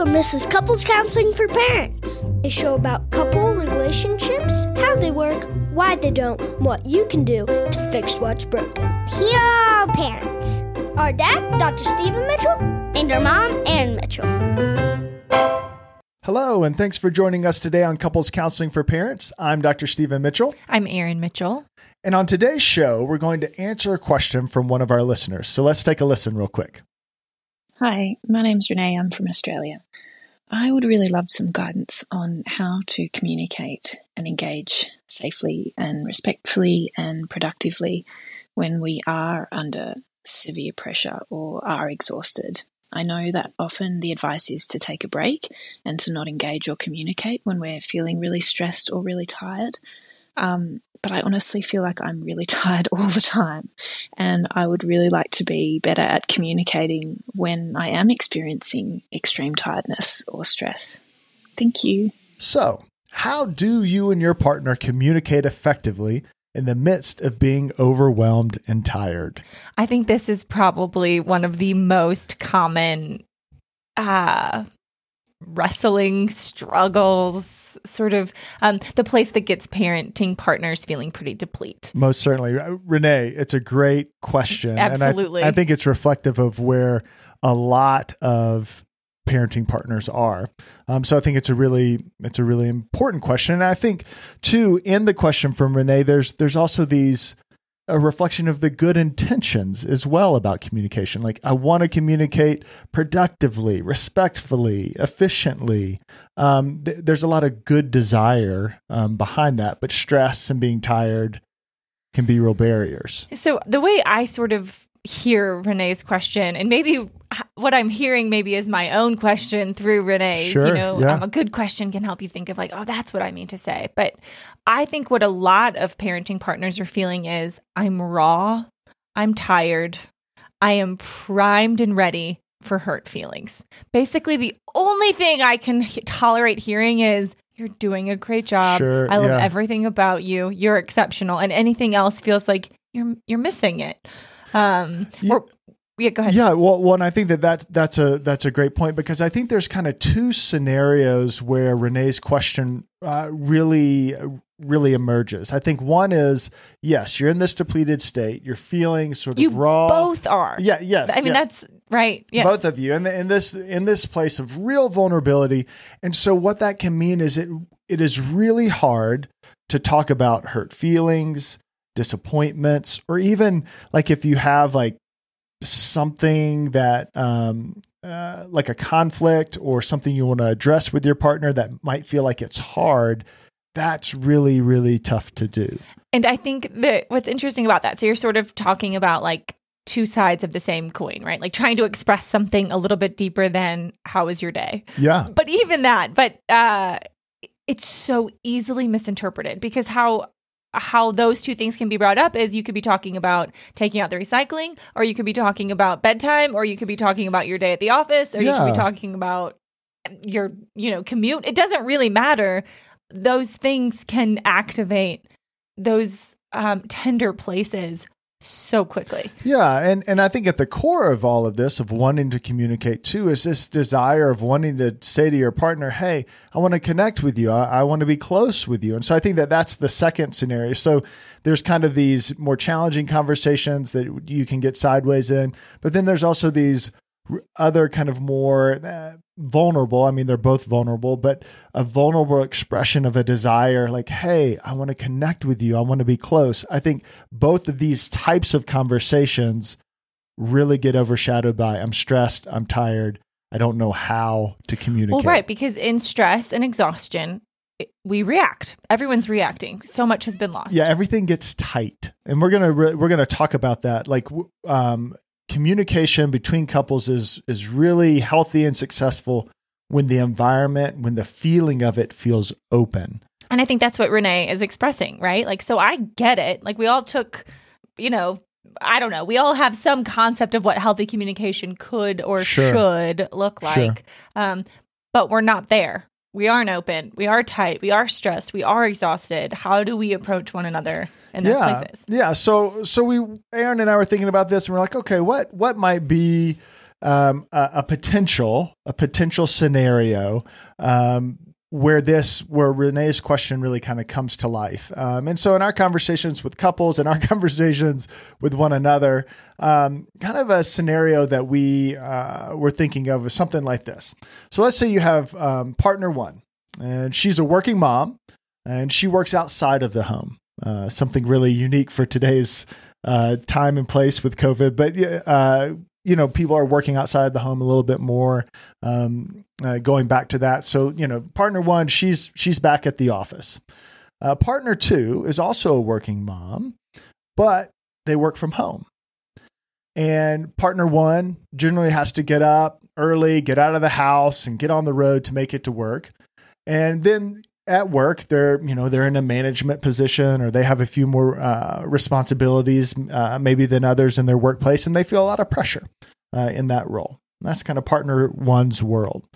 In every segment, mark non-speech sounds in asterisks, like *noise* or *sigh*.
Welcome, this is Couples Counseling for Parents, a show about couple relationships, how they work, why they don't, what you can do to fix what's broken. Here are our parents Our dad, Dr. Stephen Mitchell, and our mom, Erin Mitchell. Hello, and thanks for joining us today on Couples Counseling for Parents. I'm Dr. Stephen Mitchell. I'm Erin Mitchell. And on today's show, we're going to answer a question from one of our listeners. So let's take a listen real quick. Hi, my name's Renee. I'm from Australia. I would really love some guidance on how to communicate and engage safely and respectfully and productively when we are under severe pressure or are exhausted. I know that often the advice is to take a break and to not engage or communicate when we're feeling really stressed or really tired. Um, but I honestly feel like I'm really *laughs* tired all the time. And I would really like to be better at communicating when I am experiencing extreme tiredness or stress. Thank you. So, how do you and your partner communicate effectively in the midst of being overwhelmed and tired? I think this is probably one of the most common uh, wrestling struggles, sort of um, the place that gets parenting partners feeling pretty deplete. Most certainly. Uh, Renee, it's a great question. Absolutely. And I, I think it's reflective of where a lot of parenting partners are. Um, so I think it's a really it's a really important question. And I think too in the question from Renee, there's there's also these a reflection of the good intentions as well about communication. Like I want to communicate productively, respectfully, efficiently. Um, th- there's a lot of good desire um, behind that, but stress and being tired can be real barriers. So the way I sort of hear Renee's question, and maybe what I'm hearing maybe is my own question through Renee's. Sure, you know, yeah. um, a good question can help you think of like, oh, that's what I mean to say. But I think what a lot of parenting partners are feeling is, I'm raw, I'm tired, I am primed and ready for hurt feelings. Basically, the only thing I can h- tolerate hearing is. You're doing a great job. Sure, I love yeah. everything about you. You're exceptional, and anything else feels like you're you're missing it. Um, Yeah. or yeah, go ahead. Yeah, well, well, and I think that, that that's a that's a great point because I think there's kind of two scenarios where Renee's question uh, really really emerges. I think one is yes, you're in this depleted state, you're feeling sort of You raw. both are. Yeah, yes. I mean, yeah. that's right. Yeah. both of you in, the, in this in this place of real vulnerability and so what that can mean is it it is really hard to talk about hurt feelings disappointments or even like if you have like something that um uh, like a conflict or something you want to address with your partner that might feel like it's hard that's really really tough to do And I think that what's interesting about that, so you're sort of talking about like two sides of the same coin, right? Like trying to express something a little bit deeper than how was your day. yeah But even that, but uh it's so easily misinterpreted because how how those two things can be brought up is you could be talking about taking out the recycling or you could be talking about bedtime or you could be talking about your day at the office or you could be talking about your you know commute. It doesn't really matter. Those things can activate those um, tender places so quickly Yeah, and and I think at the core of all of this, of wanting to communicate too, is this desire of wanting to say to your partner, "Hey, I want to connect with you. I, I want to be close with you." And so I think that that's the second scenario. So there's kind of these more challenging conversations that you can get sideways in, but then there's also these other kind of more uh, vulnerable. I mean, they're both vulnerable, but a vulnerable expression of a desire like, hey, I want to connect with you. I want to be close. I think both of these types of conversations really get overshadowed by I'm stressed, I'm tired, I don't know how to communicate. well right because in stress and exhaustion we react everyone's reacting so much has been lost yeah, everything gets tight, and we're gonna re- we're gonna talk about that. Like, um, communication between couples is is really healthy and successful when the environment, when the feeling of it feels open. And I think that's what Renee is expressing, right? Like, so I get it. Like, we all took, you know, I don't know. We all have some concept of what healthy communication could or Sure. should look Sure. like. Um, but we're not there. We aren't open. We are tight. We are stressed. We are exhausted. How do we approach one another in those yeah, places? yeah. So so we Erin and I were thinking about this, and we're like, okay, what what might be um, a, a, potential a potential scenario um, where this where Renee's question really kind of comes to life. Um, and so in our conversations with couples and our *laughs* conversations with one another, um, kind of a scenario that we uh, were thinking of is something like this. So let's say you have um, partner one, and she's a working mom, and she works outside of the home. Uh, something really unique for today's uh, time and place with COVID. But uh, you know, people are working outside the home a little bit more. Um, uh, going back to that, so you know, partner one, she's she's back at the office. Uh, partner two is also a working mom, but they work from home. And partner one generally has to get up early, get out of the house, and get on the road to make it to work. And then at work they're you know they're in a management position or they have a few more uh, responsibilities uh, maybe than others in their workplace and they feel a lot of pressure uh, in that role. And that's kind of partner one's world.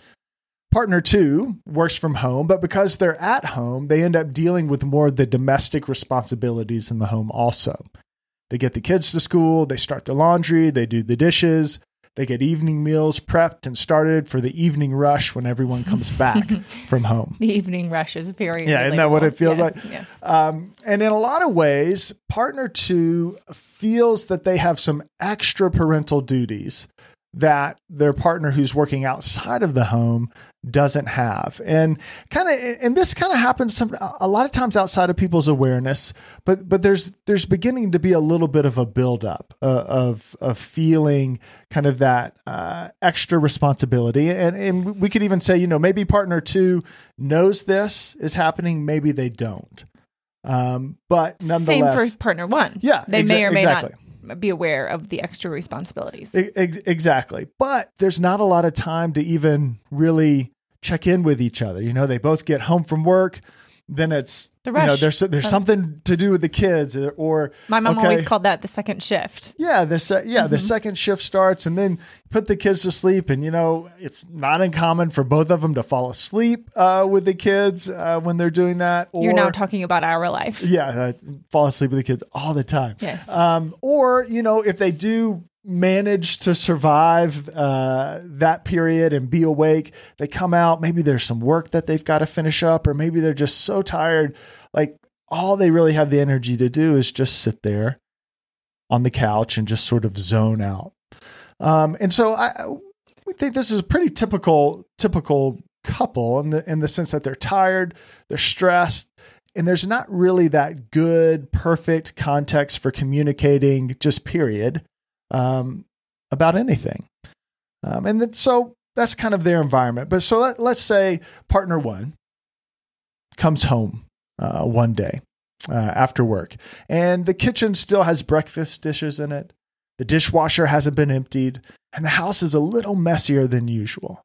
Partner two works from home but because they're at home they end up dealing with more of the domestic responsibilities in the home also. They get the kids to school they start the laundry they do the dishes they get evening meals prepped and started for the evening rush when everyone comes back *laughs* from home. The evening rush is very yeah, relatable. isn't that what it feels yes, like? Yes. Um, and in a lot of ways, partner two feels that they have some extra parental duties that their partner who's working outside of the home doesn't have and kind of and this kind of happens some a lot of times outside of people's awareness but but there's there's beginning to be a little bit of a buildup uh, of of feeling kind of that uh, extra responsibility and and we could even say you know maybe partner two knows this is happening maybe they don't um, but nonetheless Same for partner one. Yeah, They exa- may or may exactly. not be aware of the extra responsibilities. Ex- exactly. But there's not a lot of time to even really check in with each other. You know, they both get home from work. Then it's The you know there's there's something to do with the kids or- or My mom okay, always called that the second shift. yeah the se- yeah Mm-hmm. the second shift starts and then put the kids to sleep and you know it's not uncommon for both of them to fall asleep uh, with the kids uh, when they're doing that. Or, You're now talking about our life. yeah, uh, fall asleep with the kids all the time. Yes. Um, or you know, if they do manage to survive uh, that period and be awake, they come out. Maybe there's some work that they've got to finish up, or maybe they're just so tired. Like all they really have the energy to do is just sit there on the couch and just sort of zone out. Um, and so I, we think this is a pretty typical typical couple in the in the sense that they're tired, they're stressed, and there's not really that good perfect context for communicating just period um, about anything. Um, and so that's kind of their environment. But so let, let's say partner one comes home uh, one day uh, after work, and the kitchen still has breakfast dishes in it. The dishwasher hasn't been emptied, and the house is a little messier than usual.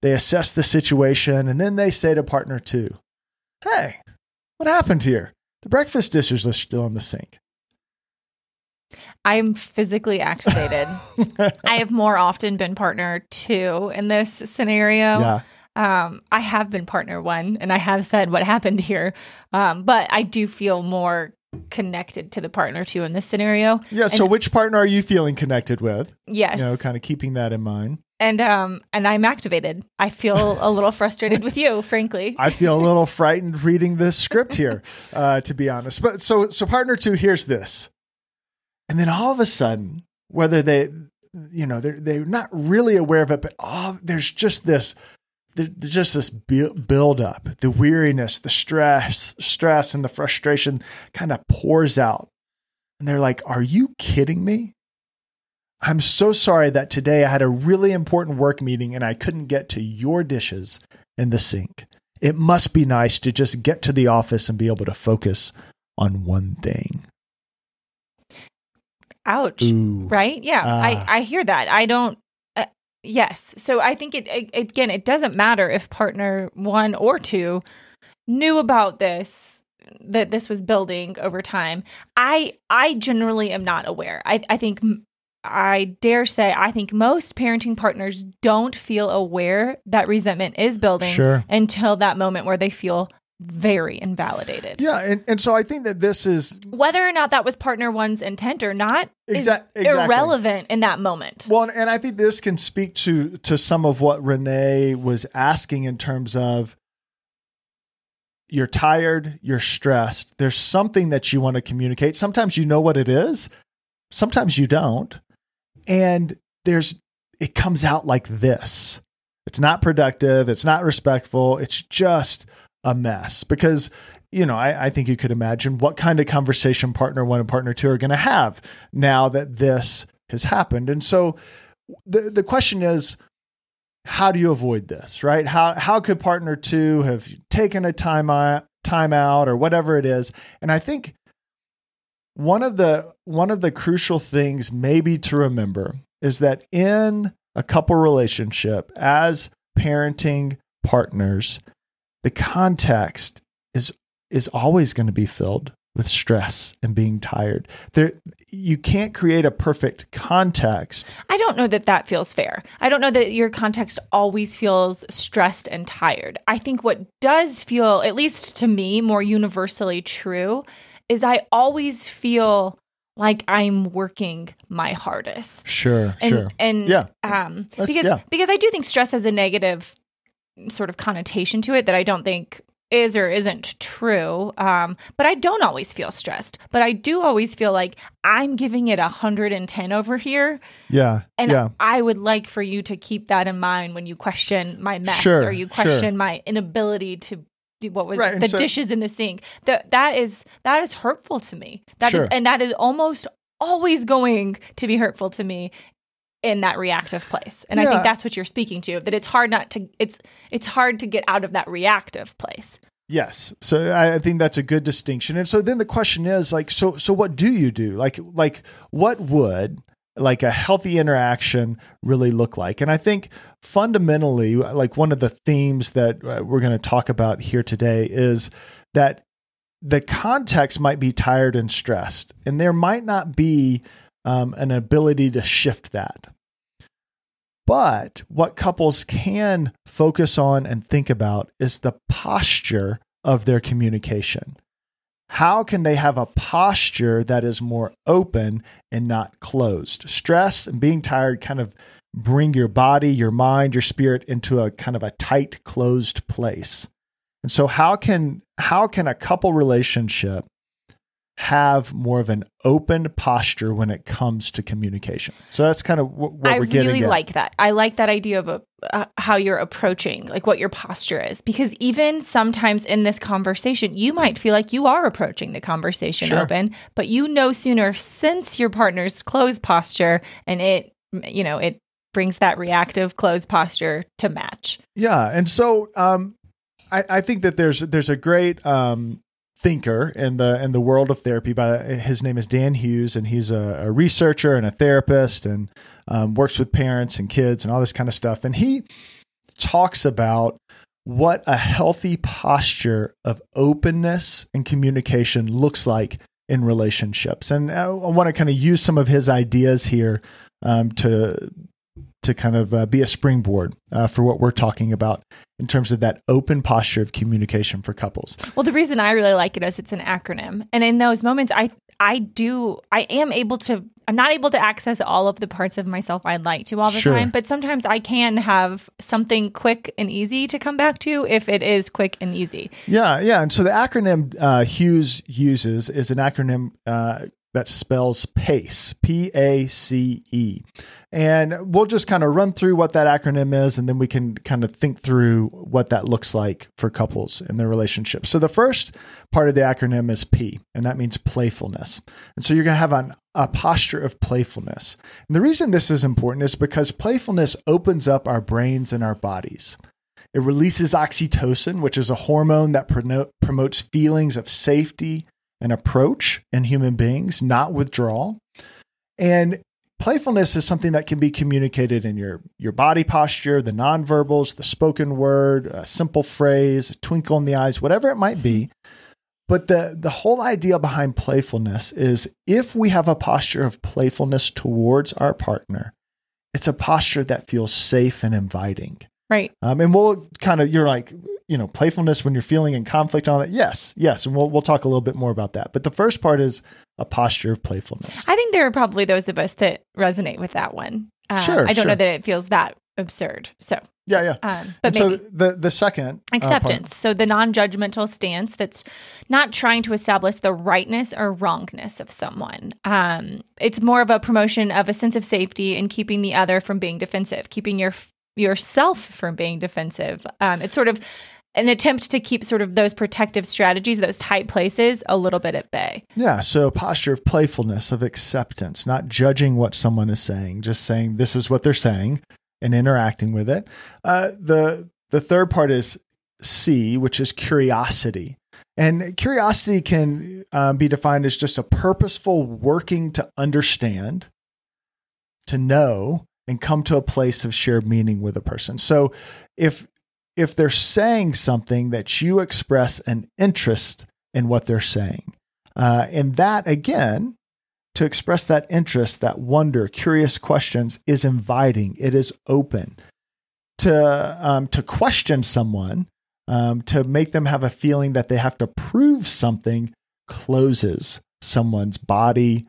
They assess the situation, and then they say to partner two, Hey, what happened here? The breakfast dishes are still in the sink. I'm physically activated. *laughs* I have more often been partner two in this scenario. Yeah. Um, I have been partner one and I have said what happened here. Um, but I do feel more connected to the partner two in this scenario. Yeah. So, And- which partner are you feeling connected with? Yes. You know, kind of keeping that in mind. and um and I'm activated. I feel a little *laughs* frustrated with you, frankly. I feel a little *laughs* frightened reading this script here, uh, to be honest. But so, so partner two here's this, and then all of a sudden, whether they, you know, they're they're not really aware of it, but all there's just this, there's just this bu- build up, the weariness, the stress, stress, and the frustration kind of pours out, and they're like, "Are you kidding me?" I'm so sorry that today I had a really important work meeting and I couldn't get to your dishes in the sink. It must be nice to just get to the office and be able to focus on one thing. Ouch. Ooh. Right? Yeah. Ah. I I hear that. I don't uh, yes. So I think it, it again it doesn't matter if partner 1 or 2 knew about this that this was building over time. I I generally am not aware. I I think I dare say I think most parenting partners don't feel aware that resentment is building Sure. until that moment where they feel very invalidated. Yeah, and, and so I think that this is Whether or not that was partner one's intent or not Exa- is exactly. irrelevant in that moment. well, and I think this can speak to to some of what Renee was asking in terms of you're tired, you're stressed. There's something that you want to communicate. Sometimes you know what it is, sometimes you don't. And there's it comes out like this. It's not productive, it's not respectful, it's just a mess. Because, you know, I, I think you could imagine what kind of conversation partner one and partner two are going to have now that this has happened. And so the the question is, how do you avoid this, right? How how could partner two have taken a time out, time out or whatever it is? And I think one of the one of the crucial things maybe to remember is that in a couple relationship as parenting partners, the context is is always going to be filled with stress and being tired. There you can't create a perfect context. I don't know that that feels fair. I don't know that your context always feels stressed and tired. I think what does feel, at least to me, more universally true is I always feel like I'm working my hardest. Sure, And sure. and Yeah. um because yeah. because I do think stress has a negative sort of connotation to it that I don't think is or isn't true. Um, but I don't always feel stressed. But I do always feel like I'm giving it 110 over here. Yeah. And yeah. I would like for you to keep that in mind when you question my mess Sure, or you sure. question my inability to do what was Right, the so- dishes in the sink. That that is that is hurtful to me. That is Sure. and that is almost always going to be hurtful to me in that reactive place. And I think that's what you're speaking to that it's hard not to it's it's hard to get out of that reactive place. Yes. So I I think that's a good distinction. And so then the question is like so so what do you do? Like like what would like a healthy interaction really look like? And I think fundamentally like one of the themes that uh, we're going to talk about here today is that the context might be tired and stressed and there might not be um, an ability to shift that. But what couples can focus on and think about is the posture of their communication. How can they have a posture that is more open and not closed? Stress and being tired kind of bring your body, your mind, your spirit into a kind of a tight, closed place. And so how can how can a couple relationship have more of an open posture when it comes to communication? So that's kind of wh- what I we're getting I really at. like that. I like that idea of a, uh, how you're approaching, like what your posture is, because even sometimes in this conversation, you might feel like you are approaching the conversation Sure. open, but you know sooner since your partner's closed posture, and it, you know, it brings that reactive closed posture to match. Yeah, and so um, I, I think that there's there's a great um, thinker in the in the world of therapy. By his name is Dan Hughes, and he's a, a researcher and a therapist, and um, works with parents and kids and all this kind of stuff. And he talks about what a healthy posture of openness and communication looks like in relationships. And I, I want to kind of use some of his ideas here um, to to kind of uh, be a springboard uh, for what we're talking about in terms of that open posture of communication for couples. Well, the reason I really like it is it's an acronym. And in those moments I I do I am able to I'm not able to access all of the parts of myself I'd like to all the Sure. time, but sometimes I can have something quick and easy to come back to if it is quick and easy. Yeah, yeah. And so the acronym uh, Hughes uses is an acronym uh, that spells PACE, P A C E. And we'll just kind of run through what that acronym is, and then we can kind of think through what that looks like for couples in their relationship. So the first part of the acronym is P, and that means playfulness. And so you're going to have an, a posture of playfulness. And the reason this is important is because playfulness opens up our brains and our bodies. It releases oxytocin, which is a hormone that promotes feelings of safety and approach in human beings, not withdrawal. And playfulness is something that can be communicated in your, your body posture, the nonverbals, the spoken word, a simple phrase, a twinkle in the eyes, whatever it might be. But the, the whole idea behind playfulness is if we have a posture of playfulness towards our partner, it's a posture that feels safe and inviting. Right. Um, and we'll kind of, you're like, you know, playfulness when you're feeling in conflict and all that? Yes, yes. And we'll, we'll talk a little bit more about that. But the first part is a posture of playfulness. I think there are probably those of us that resonate with that one. Uh, Sure, I don't sure. know that it feels that absurd. So, yeah, yeah. um, but so the, the second uh, Acceptance. so the non judgmental stance that's not trying to establish the rightness or wrongness of someone. Um, it's more of a promotion of a sense of safety and keeping the other from being defensive, keeping your yourself from being defensive. Um, it's sort of an attempt to keep sort of those protective strategies, those tight places, a little bit at bay. Yeah, so posture of playfulness, of acceptance, not judging what someone is saying, just saying this is what they're saying and interacting with it. Uh, the the third part is C, which is curiosity, and curiosity can um, be defined as just a purposeful working to understand, to know, and come to a place of shared meaning with a person. So, if if they're saying something that you express an interest in what they're saying. Uh, and that, again, to express that interest, that wonder, curious questions is inviting, it is open. To, um, to question someone, um, to make them have a feeling that they have to prove something, closes someone's body,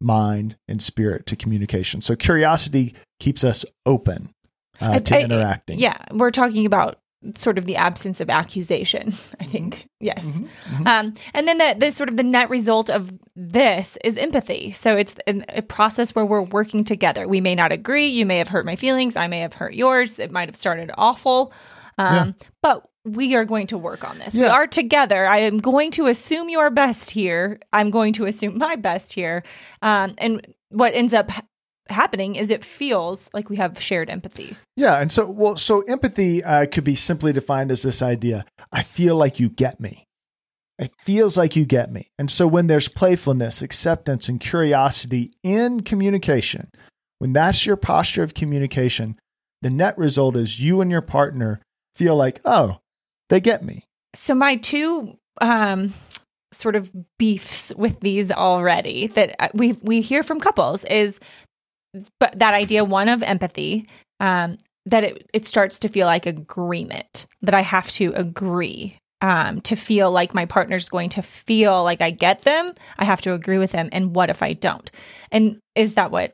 mind, and spirit to communication. So curiosity keeps us open uh, I- to I- interacting. Yeah, we're talking about sort of the absence of accusation. *laughs* I think yes, Mm-hmm. um, and then the, the sort of the net result of this is empathy. So it's an, a process where we're working together. We may not agree. You may have hurt my feelings. I may have hurt yours. It might have started awful, um, but we are going to work on this. We are together. I am going to assume your best here. I'm going to assume my best here, um, and what ends up ha- happening is it feels like we have shared empathy. Yeah, and so well, so empathy uh, could be simply defined as this idea: I feel like you get me. It feels like you get me. And so when there's playfulness, acceptance, and curiosity in communication, when that's your posture of communication, the net result is you and your partner feel like, oh, they get me. so my two um sort of beefs with these already that uh, we we hear from couples is but that idea one of empathy um that it, it starts to feel like agreement that i have to agree um to feel like my partner's going to feel like i get them i have to agree with them and what if i don't and is that what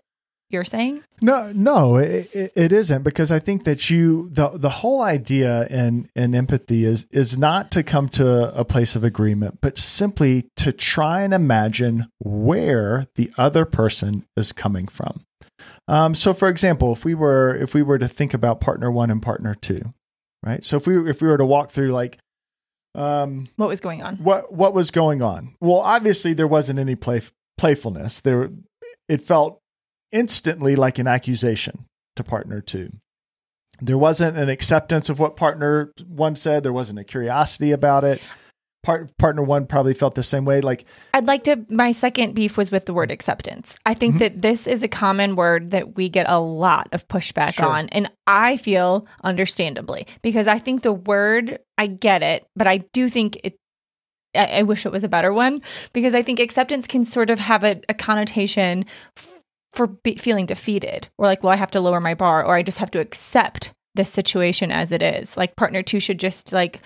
you're saying No, no, it, it, isn't because I think that you the the whole idea in in empathy is is not to come to a place of agreement, but simply to try and imagine where the other person is coming from. Um, so, for example, if we were if we were to think about partner one and partner two, right? So if we if we were to walk through like um, what was going on what what was going on? Well, obviously there wasn't any play playfulness. There, it felt instantly like an accusation to partner two. There wasn't an acceptance of what partner one said. There wasn't a curiosity about it. Part, partner one probably felt the same way. Like, I'd like to. My second beef was with the word acceptance. I Mm-hmm. think that this is a common word that we get a lot of pushback Sure. on. And I feel understandably because I think the word, I get it, but I do think it. I, wish it was a better one because I think acceptance can sort of have a, a connotation for be, feeling defeated or like, well, I have to lower my bar or I just have to accept this situation as it is. Like, partner two should just like,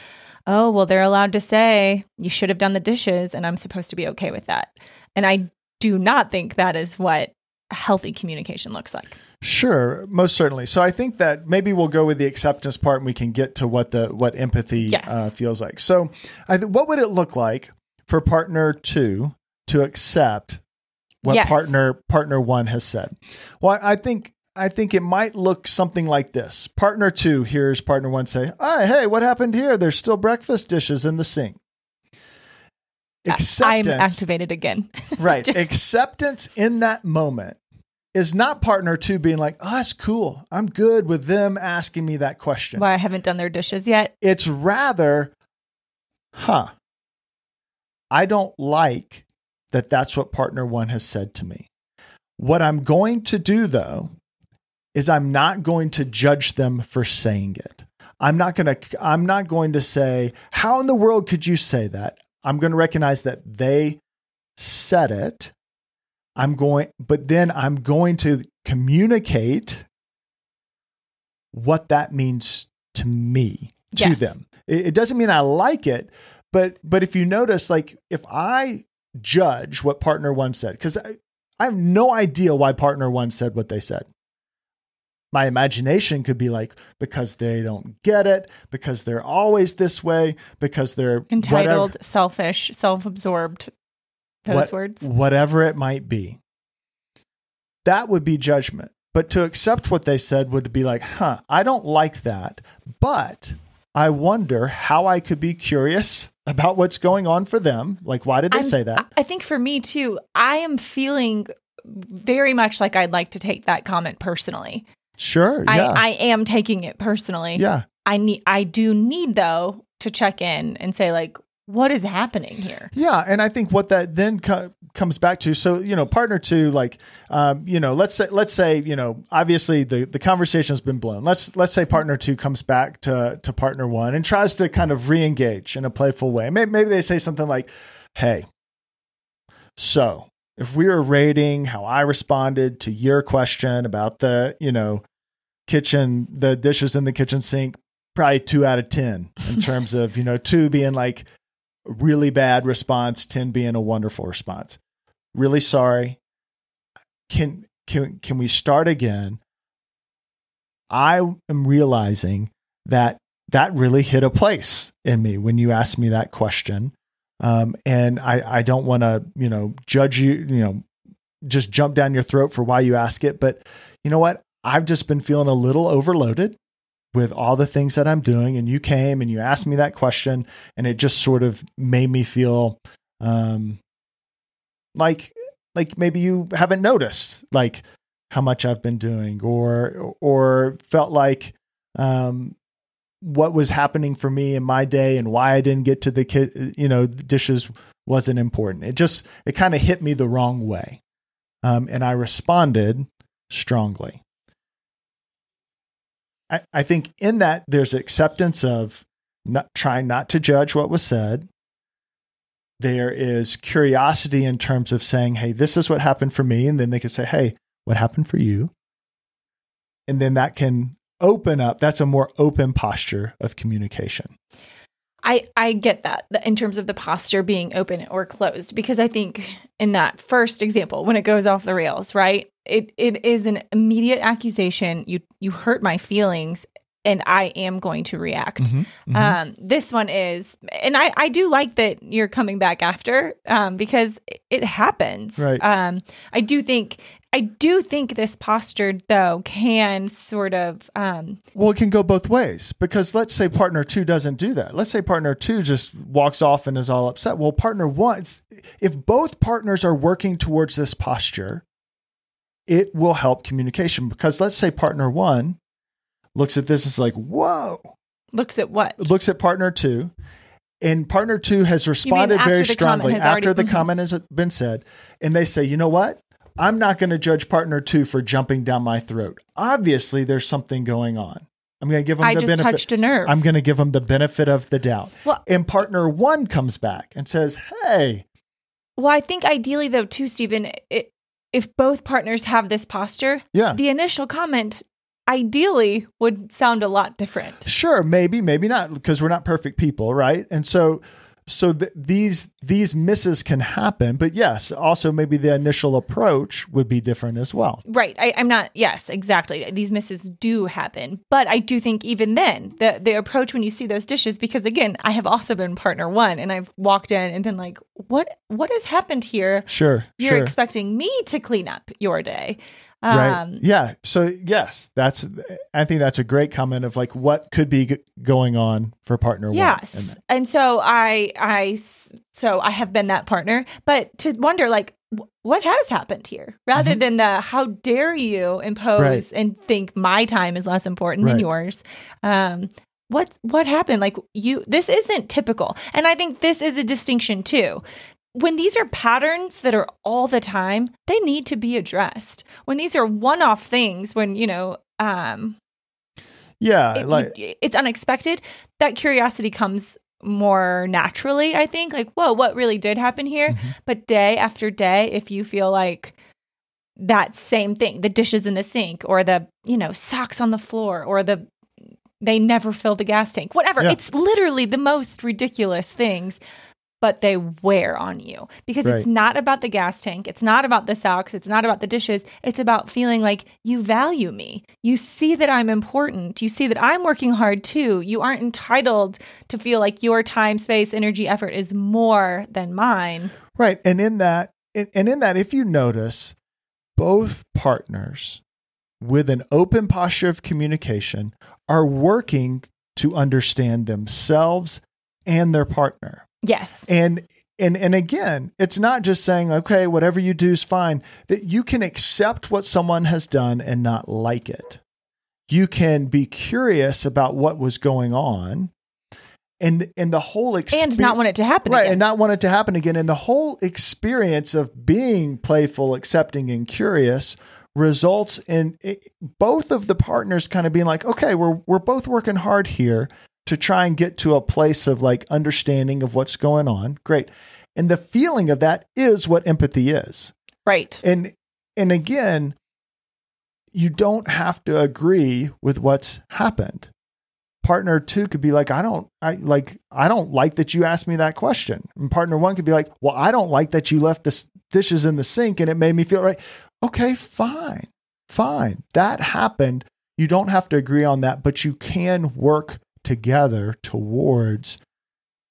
oh, well, they're allowed to say, you should have done the dishes, and I'm supposed to be okay with that. And I do not think that is what healthy communication looks like. sure, most certainly. So I think that maybe we'll go with the acceptance part, and we can get to what the what empathy Yes. uh, feels like. So, I th- what would it look like for partner two to accept what Yes. partner partner one has said? Well, I think I think it might look something like this. Partner two hears partner one say, "Hey, hey, what happened here? There's still breakfast dishes in the sink." I'm activated again. *laughs* right? Just- Acceptance in that moment is not partner two being like, "Oh, that's cool. I'm good with them asking me that question." Why I haven't done their dishes yet. It's rather, huh, I don't like that that's what partner one has said to me. What I'm going to do though is I'm not going to judge them for saying it. I'm not going to I'm not going to say how in the world could you say that? I'm going to recognize that they said it. I'm going but then I'm going to communicate what that means to me to Yes. them. It, it doesn't mean I like it, but but if you notice, like if I judge what partner one said, because I, I have no idea why partner one said what they said. My imagination could be like because they don't get it, because they're always this way, because they're Entitled, whatever, selfish, self-absorbed. Those what- words. whatever it might be. That would be judgment. But to accept what they said would be like, huh, I don't like that, but I wonder how I could be curious about what's going on for them. Like, why did they I'm- say that? I think for me too, I am feeling very much like I'd like to take that comment personally. Sure. Yeah. I, I am taking it personally. yeah. I need I do need though to check in and say like what is happening here? Yeah, and I think what that then co- comes back to, so you know, partner two, like, um, you know, let's say, let's say, you know, obviously the the conversation has been blown. Let's let's say partner two comes back to to partner one and tries to kind of re-engage in a playful way. Maybe, maybe they say something like, "Hey, so if we were rating how I responded to your question about the, you know, kitchen, the dishes in the kitchen sink, probably two out of ten in *laughs* terms of you know two being like." Really bad response, 10 being a wonderful response. Really sorry. Can can can we start again? I am realizing that that really hit a place in me when you asked me that question. Um, and I, I don't want to, you know, judge you, you know, just jump down your throat for why you ask it. But you know what? I've just been feeling a little overloaded with all the things that I'm doing. And you came and you asked me that question, and it just sort of made me feel um, like like maybe you haven't noticed like how much I've been doing, or or felt like um, what was happening for me in my day and why I didn't get to the kid, you know, dishes wasn't important. It just it kind of hit me the wrong way, um, and I responded strongly. I, I think in that there's acceptance of not trying not to judge what was said. There is curiosity in terms of saying, "Hey, this is what happened for me," and then they can say, "Hey, what happened for you?" And then that can open up. That's a more open posture of communication. I I get that th- in terms of the posture being open or closed because I think in that first example when it goes off the rails, right? It it is an immediate accusation. You you hurt my feelings and I am going to react. Mm-hmm. Um, this one is, and I, I do like that you're coming back after um, because it, it happens. Right. Um, I do think, I do think this posture though can sort of, um, Well, it can go both ways because let's say partner two doesn't do that. Let's say partner two just walks off and is all upset. Well, partner one, if both partners are working towards this posture, it will help communication because let's say partner one looks at this and is like, whoa, looks at what looks at partner two, and partner two has responded very strongly after already- the comment has been said, and they say, you know what? I'm not going to judge partner two for jumping down my throat. Obviously, there's something going on. I'm going to give them I the just benefit. touched a nerve. I'm going to give them the benefit of the doubt. Well- and partner one comes back and says, "Hey, Well, I think ideally, though, too, Stephen, it, if both partners have this posture, yeah, the initial comment ideally would sound a lot different. sure, maybe, maybe not, because we're not perfect people, right?" And so, so th- these these misses can happen, but yes, also maybe the initial approach would be different as well. Right. I, I'm not, yes, exactly. These misses do happen. But I do think even then, the, the approach when you see those dishes, because again, I have also been partner one and I've walked in and been like, what what has happened here? Sure, You're sure. expecting me to clean up your day. Right. Um, yeah. So yes that's i think that's a great comment of like what could be g- going on for partner Yes. one And- And so I, so I have been that partner, but to wonder like, wh- what has happened here? Rather Mhm. than the how dare you impose Right. and think my time is less important than yours. Um what what happened? Like you this isn't typical. And i think this is a distinction too when these are patterns that are all the time they need to be addressed when these are one-off things when you know um yeah it- like it's unexpected that curiosity comes more naturally i think like whoa what really did happen here Mhm. but day after day if you feel like that same thing the dishes in the sink or the you know socks on the floor or the they never fill the gas tank. Whatever. Yeah. It's literally the most ridiculous things, but they wear on you because it's not about the gas tank. It's not about the socks. It's not about the dishes. It's about feeling like you value me. You see that I'm important. You see that I'm working hard too. You aren't entitled to feel like your time, space, energy, effort is more than mine. Right. And in that, and and in that, if you notice, both partners with an open posture of communication are working to understand themselves and their partner. Yes. And and and again, it's not just saying, okay, whatever you do is fine. That you can accept what someone has done and not like it. You can be curious about what was going on. And and the whole experience And not want it to happen right again. and not want it to happen again and the whole experience of being playful accepting and curious results in it, both of the partners kind of being like okay we're we're both working hard here to try and get to a place of like understanding of what's going on. Great. And the feeling of that is what empathy is. Right. and and again you don't have to agree with what's happened. Partner two could be like i don't i like i don't like that you asked me that question. And partner one could be like well i don't like that you left the dishes in the sink and it made me feel right. Okay fine fine. That happened. You don't have to agree on that but you can work together towards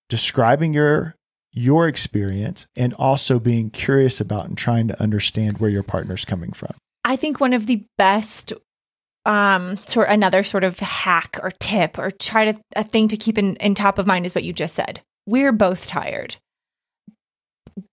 describing your your experience and also being curious about and trying to understand where your partner's coming from I think one of the best um sort another sort of hack or tip or try to a thing to keep in, in top of mind is what you just said. We're both tired.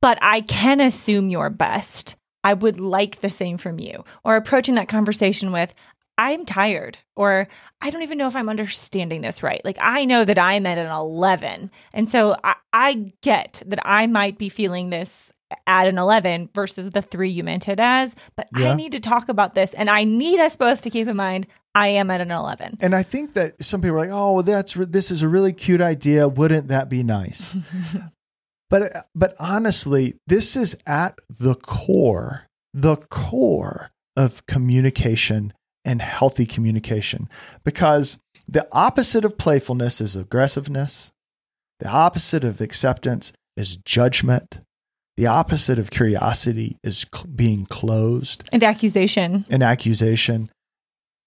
But I can assume you're best. I would like the same from you. Or approaching that conversation with I'm tired or I don't even know if I'm understanding this right. Like I know that I'm at an 11. And so I, I get that I might be feeling this at an 11 versus the three you meant it as, but Yeah. I need to talk about this and I need us both to keep in mind I am at an 11. and i think that some people are like oh well that's re- this is a really cute idea wouldn't that be nice *laughs* but but honestly this is at the core the core of communication and healthy communication because the opposite of playfulness is aggressiveness the opposite of acceptance is judgment the opposite of curiosity is cl- being closed And accusation. And accusation.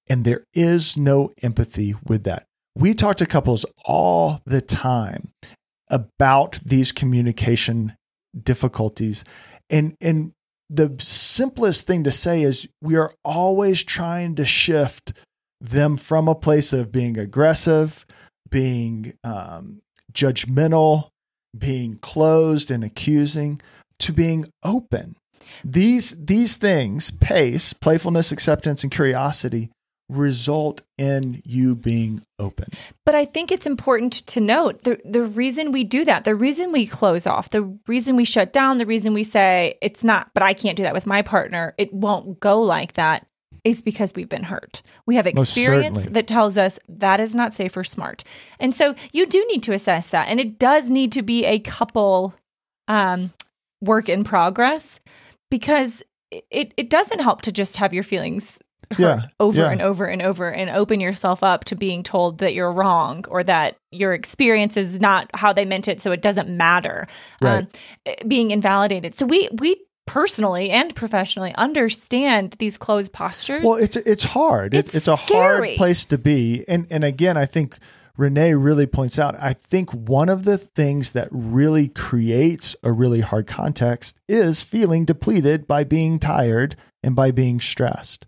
And there is no empathy with that. We talk to couples all the time about these communication difficulties. And, and the simplest thing to say is we are always trying to shift them from a place of being aggressive, being um, judgmental, being closed and accusing, to being open. These these things, pace, playfulness, acceptance, and curiosity, result in you being open. But I think it's important to note the, the reason we do that, the reason we close off, the reason we shut down, the reason we say it's not, but I can't do that with my partner, it won't go like that, is because we've been hurt. We have experience that tells us that is not safe or smart. And so you do need to assess that. And it does need to be a couple um, work in progress because it, it doesn't help to just have your feelings hurt Yeah, over yeah. and over and over and open yourself up to being told that you're wrong or that your experience is not how they meant it so it doesn't matter Right. um, being invalidated so we we personally and professionally understand these closed postures Well, it's it's hard. It's, It's it's a hard place to be. And and again, I think Renee really points out. I think one of the things that really creates a really hard context is feeling depleted by being tired and by being stressed.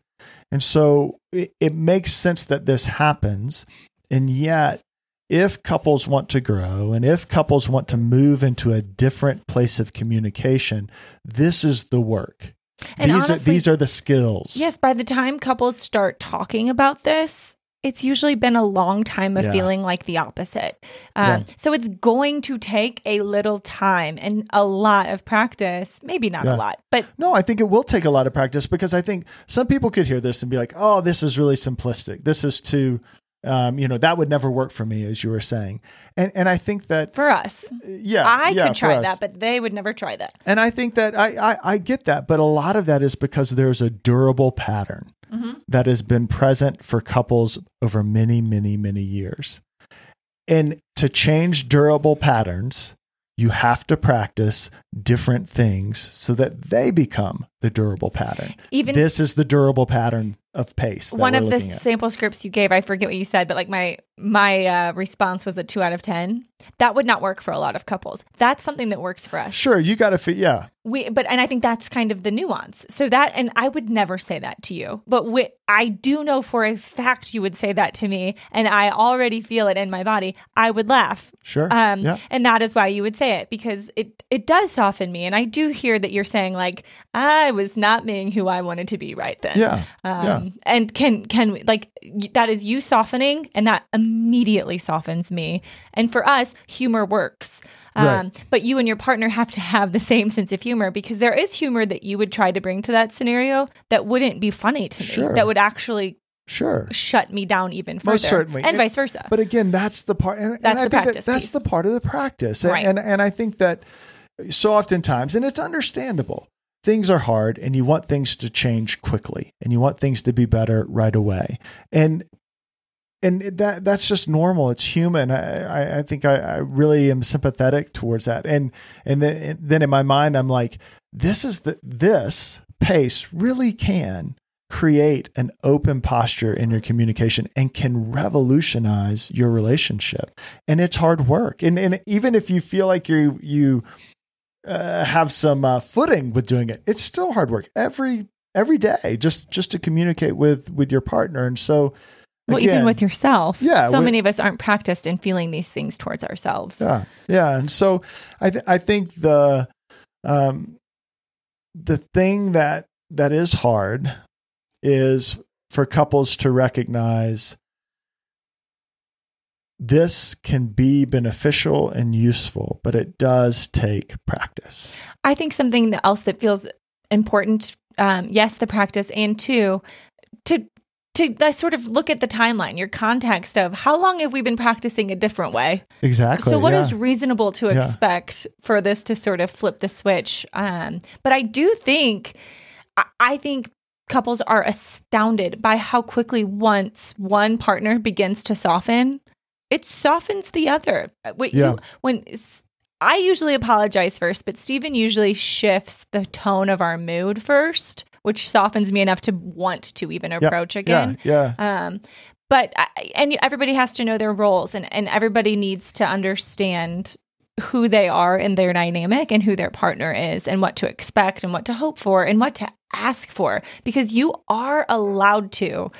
And so it, it makes sense that this happens. And yet, if couples want to grow and if couples want to move into a different place of communication, this is the work. And these, are, these are the skills. yes by the time couples start talking about this it's usually been a long time of Yeah. feeling like the opposite. Um, Yeah. So it's going to take a little time and a lot of practice. Maybe not Yeah. a lot, but No, I think it will take a lot of practice because I think some people could hear this and be like, "Oh, this is really simplistic. This is too Um, you know, that would never work for me, as you were saying. And and I think that For us, yeah, I yeah, could try that, but they would never try that. And I think that I, I, I get that, but a lot of that is because there's a durable pattern Mm-hmm. that has been present for couples over many, many, many years. And to change durable patterns, you have to practice different things so that they become the durable pattern. Even this is the durable pattern of pace. one of the at. sample scripts you gave, I forget what you said, but like my my uh, response was a two out of ten. That would not work for a lot of couples. That's something that works for us. Sure, you got to fit. Yeah, We, but and I think that's kind of the nuance. So that, and I would never say that to you, but wi- I do know for a fact you would say that to me, and I already feel it in my body. I would laugh, sure. um, yeah. and that is why you would say it because it it does soften me, and I do hear that you're saying like I was not being who I wanted to be right then. Yeah. Um, yeah. And can can we like that is you softening, and that immediately softens me. And for us, humor works. Um, Right. But you and your partner have to have the same sense of humor because there is humor that you would try to bring to that scenario that wouldn't be funny to Sure. me. That would actually Sure. shut me down even further. Most certainly. and And- vice versa. But again, that's the part. And, and That's I the think that practice that's the part of the practice. And, Right. and and I think that so oftentimes, and it's understandable, things are hard, and you want things to change quickly, and you want things to be better right away, and and that that's just normal. It's human. I I, I think I, I really am sympathetic towards that, and and then and then in my mind, I'm like, this is the this pace really can create an open posture in your communication and can revolutionize your relationship. And it's hard work. And, and even if you feel like you you uh, have some uh, footing with doing it, it's still hard work every every day just just to communicate with with your partner. And so, well, again, even with yourself, Yeah, So many of us aren't practiced in feeling these things towards ourselves. Yeah, yeah, and so I th- I think the um the thing that that is hard is for couples to recognize this can be beneficial and useful, but it does take practice. I think something else that feels important, um, yes, the practice, and two, to to uh, sort of look at the timeline, your context of how long have we been practicing a different way. Exactly. so, what yeah. is reasonable to Yeah. expect for this to sort of flip the switch? Um, but I do think, I, think couples are astounded by how quickly once one partner begins to soften, it softens the other. What Yeah. you when I usually apologize first, but Stephen usually shifts the tone of our mood first, which softens me enough to want to even approach again. Yeah, yeah. Um, but I, and everybody has to know their roles, and and everybody needs to understand who they are in their dynamic and who their partner is, and what to expect, and what to hope for, and what to ask for, because you are allowed to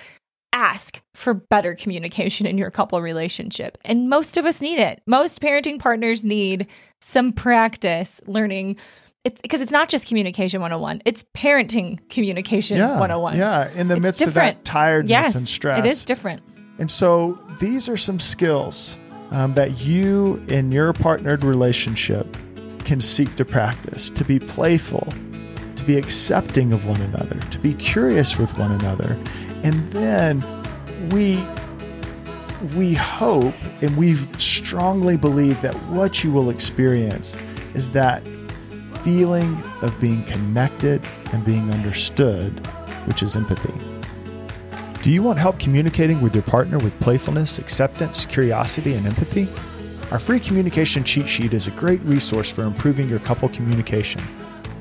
ask for better communication in your couple relationship. And most of us need it. Most parenting partners need some practice learning it's because it's not just communication 101, it's parenting communication yeah, 101. Yeah, in the It's midst of that tiredness Yes, and stress. it is different. And so these are some skills um, that you in your partnered relationship can seek to practice to be playful, to be accepting of one another, to be curious with one another. And then we we hope and we strongly believe that what you will experience is that feeling of being connected and being understood, which is empathy. Do you want help communicating with your partner with playfulness, acceptance, curiosity, and empathy? Our free communication cheat sheet is a great resource for improving your couple communication.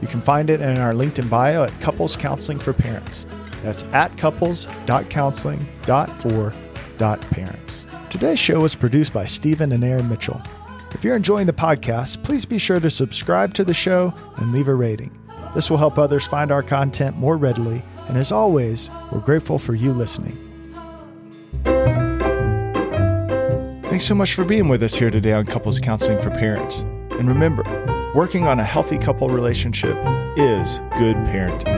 You can find it in our LinkedIn bio at Couples Counseling for Parents. That's at couples.counseling.for.parents. Today's show was produced by Stephen and Erin Mitchell. If you're enjoying the podcast, please be sure to subscribe to the show and leave a rating. This will help others find our content more readily, and as always, we're grateful for you listening. Thanks so much for being with us here today on Couples Counseling for Parents. And remember, working on a healthy couple relationship is good parenting.